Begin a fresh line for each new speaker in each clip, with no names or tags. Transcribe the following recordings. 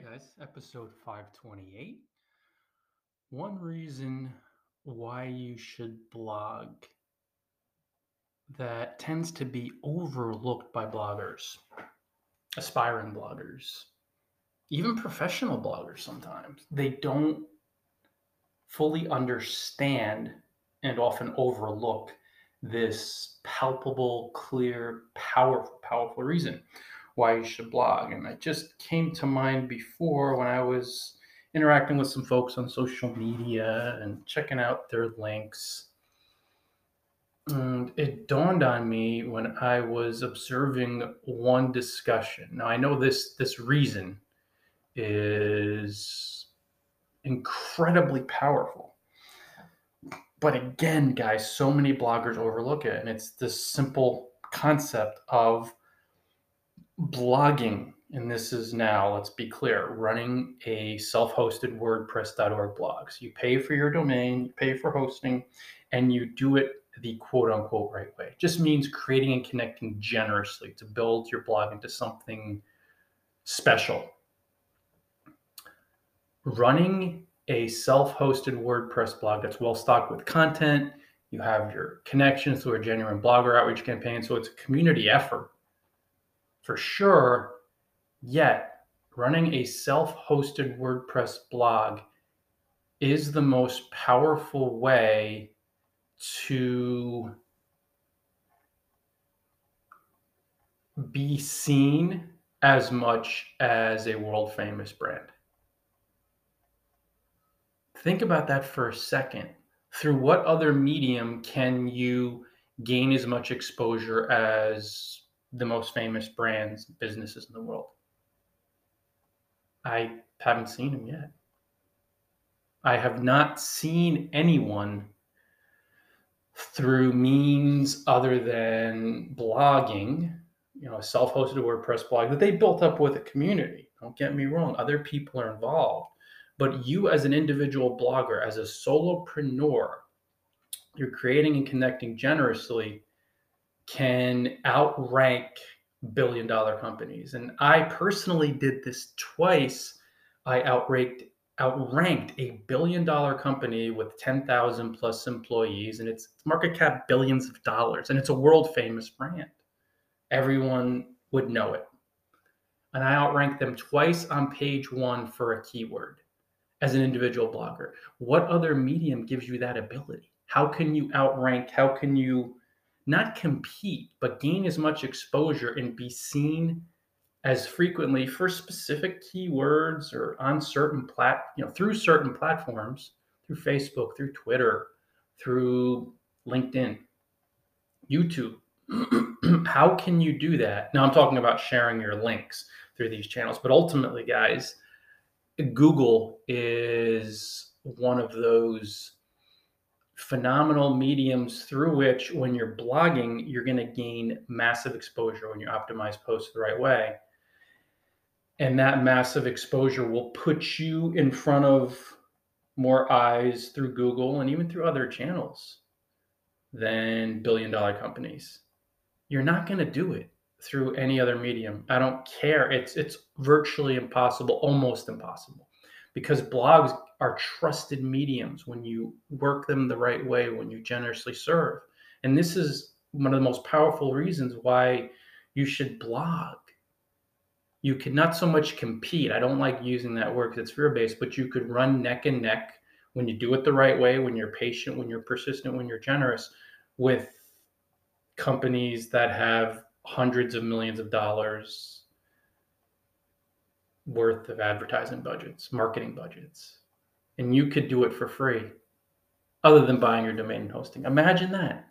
Hey guys, episode 528. One reason why you should blog that tends to be overlooked by bloggers, aspiring bloggers, even professional bloggers sometimes. They don't fully understand and often overlook this palpable, clear, powerful, powerful reason why you should blog. And it just came to mind before when I was interacting with some folks on social media and checking out their links. And it dawned on me when I was observing one discussion. Now I know this this reason is incredibly powerful. But again, guys, so many bloggers overlook it. And it's this simple concept of blogging, and this is now, let's be clear, running a self hosted WordPress.org blog. So you pay for your domain, you pay for hosting, and you do it the quote unquote right way. It just means creating and connecting generously to build your blog into something special. Running a self hosted WordPress blog that's well stocked with content, you have your connections through a genuine blogger outreach campaign. So it's a community effort for sure. Yet, running a self hosted WordPress blog is the most powerful way to be seen as much as a world famous brand. Think about that for a second. Through what other medium can you gain as much exposure as the most famous brands, businesses in the world. I haven't seen him yet. I have not seen anyone through means other than blogging, you know, a self-hosted WordPress blog that they built up with a community. Don't get me wrong, other people are involved. But you as an individual blogger, as a solopreneur, you're creating and connecting generously can outrank billion dollar companies. And I personally did this twice. I outranked outranked a billion dollar company with 10,000 plus employees and its market cap billions of dollars and it's a world famous brand. Everyone would know it. And I outranked them twice on page 1 for a keyword as an individual blogger. What other medium gives you that ability? How can you outrank? How can you not compete, but gain as much exposure and be seen as frequently for specific keywords or on certain plat, you know, through certain platforms, through Facebook, through Twitter, through LinkedIn, YouTube. How can you do that? Now I'm talking about sharing your links through these channels, but ultimately, guys, Google is one of those phenomenal mediums through which, when you're blogging, you're going to gain massive exposure when you optimize posts the right way. And that massive exposure will put you in front of more eyes through Google and even through other channels than billion dollar companies. You're not going to do it through any other medium. I don't care. It's it's virtually impossible, almost impossible. Because blogs are trusted mediums when you work them the right way, when you generously serve. And this is one of the most powerful reasons why you should blog. You could not so much compete. I don't like using that word because it's fear based, but you could run neck and neck when you do it the right way, when you're patient, when you're persistent, when you're generous with companies that have hundreds of millions of dollars worth of advertising budgets, marketing budgets and you could do it for free other than buying your domain and hosting. Imagine that.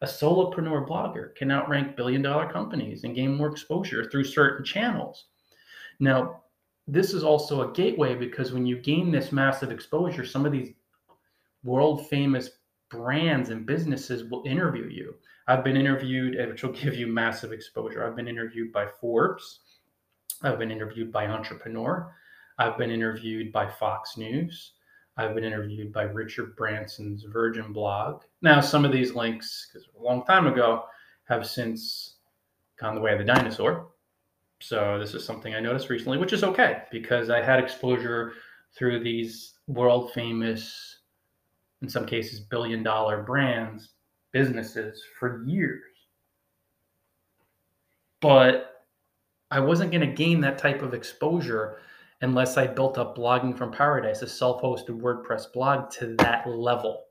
A solopreneur blogger can outrank billion dollar companies and gain more exposure through certain channels. Now, this is also a gateway because when you gain this massive exposure, some of these world famous brands and businesses will interview you. I've been interviewed, which will give you massive exposure. I've been interviewed by Forbes. I've been interviewed by Entrepreneur. I've been interviewed by Fox News. I've been interviewed by Richard Branson's Virgin blog. Now, some of these links, because a long time ago, have since gone the way of the dinosaur. So this is something I noticed recently, which is okay because I had exposure through these world famous, in some cases, billion dollar brands, businesses for years. But I wasn't going to gain that type of exposure unless I built up Blogging from Paradise, a self hosted WordPress blog, to that level.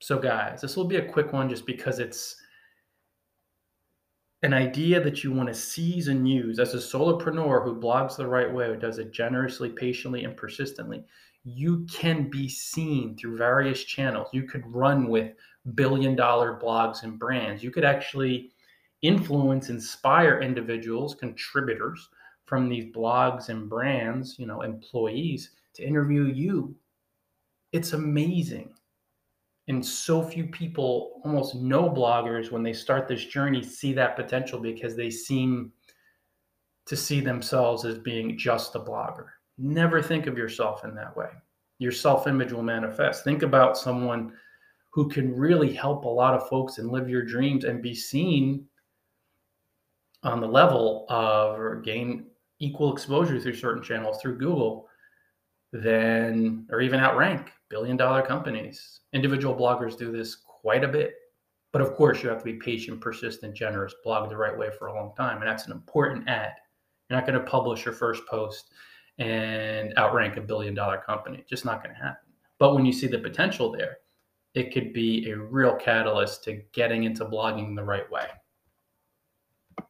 So, guys, this will be a quick one just because it's an idea that you want to seize and use as a solopreneur who blogs the right way, who does it generously, patiently, and persistently. You can be seen through various channels. You could run with billion dollar blogs and brands. You could actually influence, inspire individuals, contributors from these blogs and brands, you know, employees to interview you. It's amazing. And so few people, almost no bloggers, when they start this journey, see that potential because they seem to see themselves as being just a blogger. Never think of yourself in that way. Your self image will manifest. Think about someone who can really help a lot of folks and live your dreams and be seen on the level of or gain equal exposure through certain channels through Google than or even outrank billion dollar companies. Individual bloggers do this quite a bit. But of course, you have to be patient, persistent, generous, blog the right way for a long time. And that's an important ad. You're not going to publish your first post and outrank a billion dollar company. Just not going to happen. But when you see the potential there, it could be a real catalyst to getting into blogging the right way.